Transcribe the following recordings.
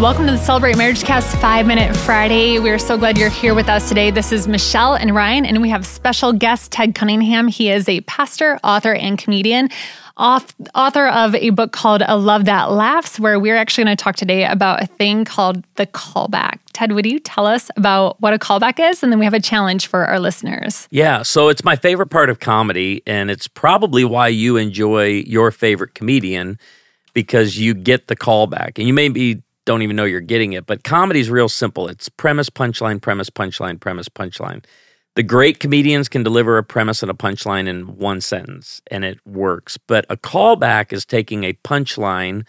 Welcome to the Celebrate Marriage Cast 5 Minute Friday. We're so glad you're here with us today. This is Michelle and Ryan, and we have special guest Ted Cunningham. He is a pastor, author, and comedian. Author of a book called A Love That Laughs, where we're actually going to talk today about a thing called the callback. Ted, would you tell us about what a callback is? And then we have a challenge for our listeners. Yeah, so it's my favorite part of comedy, and it's probably why you enjoy your favorite comedian because you get the callback. And you may be don't even know you're getting it. But comedy is real simple. It's premise, punchline, premise, punchline, premise, punchline. The great comedians can deliver a premise and a punchline in one sentence, and it works. But a callback is taking a punchline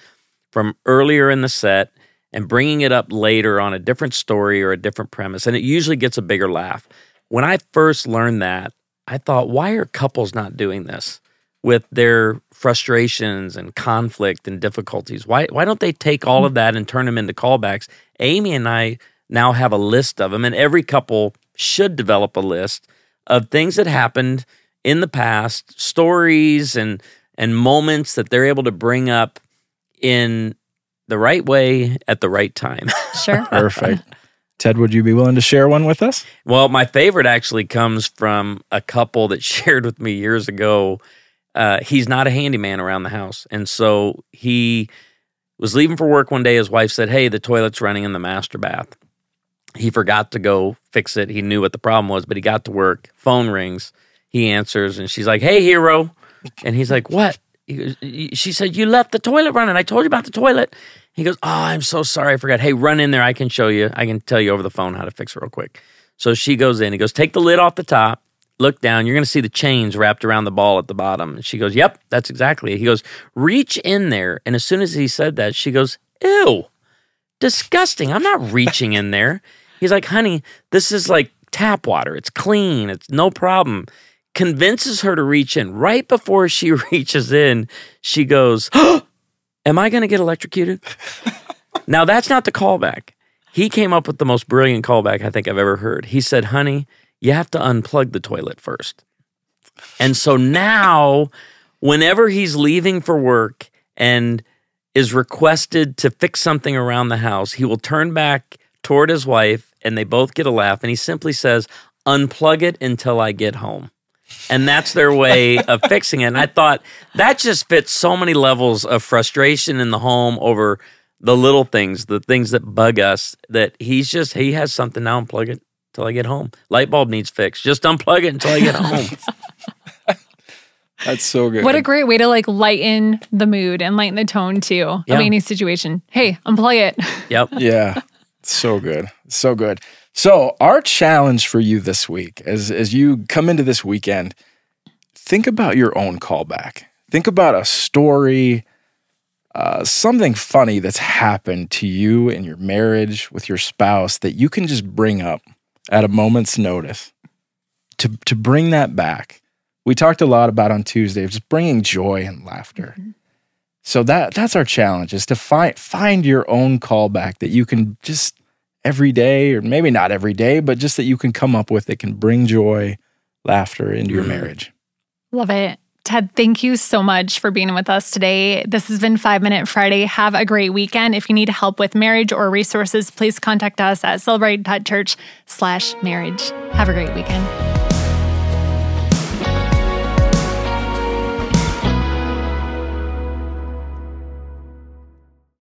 from earlier in the set and bringing it up later on a different story or a different premise, and it usually gets a bigger laugh. When I first learned that, I thought, why are couples not doing this? with their frustrations and conflict and difficulties. Why why don't they take all of that and turn them into callbacks? Amy and I now have a list of them, and every couple should develop a list of things that happened in the past, stories and and moments that they're able to bring up in the right way at the right time. Sure. Perfect. Ted, would you be willing to share one with us? Well, my favorite actually comes from a couple that shared with me years ago uh, he's not a handyman around the house. And so he was leaving for work one day. His wife said, Hey, the toilet's running in the master bath. He forgot to go fix it. He knew what the problem was, but he got to work. Phone rings. He answers, and she's like, Hey, hero. And he's like, What? He, she said, You left the toilet running. I told you about the toilet. He goes, Oh, I'm so sorry. I forgot. Hey, run in there. I can show you. I can tell you over the phone how to fix it real quick. So she goes in. He goes, Take the lid off the top look down, you're going to see the chains wrapped around the ball at the bottom. And she goes, Yep, that's exactly it. He goes, Reach in there. And as soon as he said that, she goes, Ew, disgusting. I'm not reaching in there. He's like, Honey, this is like tap water. It's clean. It's no problem. Convinces her to reach in. Right before she reaches in, she goes, Am I going to get electrocuted? now, that's not the callback. He came up with the most brilliant callback I think I've ever heard. He said, Honey, you have to unplug the toilet first. And so now, whenever he's leaving for work and is requested to fix something around the house, he will turn back toward his wife and they both get a laugh. And he simply says, Unplug it until I get home. And that's their way of fixing it. And I thought that just fits so many levels of frustration in the home over the little things, the things that bug us, that he's just, he has something now, unplug it till I get home. Light bulb needs fixed. Just unplug it until I get home. That's so good. What a great way to like lighten the mood and lighten the tone too yeah. of any situation. Hey, unplug it. Yep. yeah. So good. So good. So our challenge for you this week as as you come into this weekend, think about your own callback. Think about a story, uh, something funny that's happened to you in your marriage with your spouse that you can just bring up at a moment's notice to, to bring that back. We talked a lot about on Tuesday, just bringing joy and laughter. Mm-hmm. So that that's our challenge is to find find your own callback that you can just every day, or maybe not every day, but just that you can come up with that can bring joy, laughter into your mm. marriage. Love it. Ted, thank you so much for being with us today. This has been Five Minute Friday. Have a great weekend. If you need help with marriage or resources, please contact us at celebrate.church slash marriage. Have a great weekend.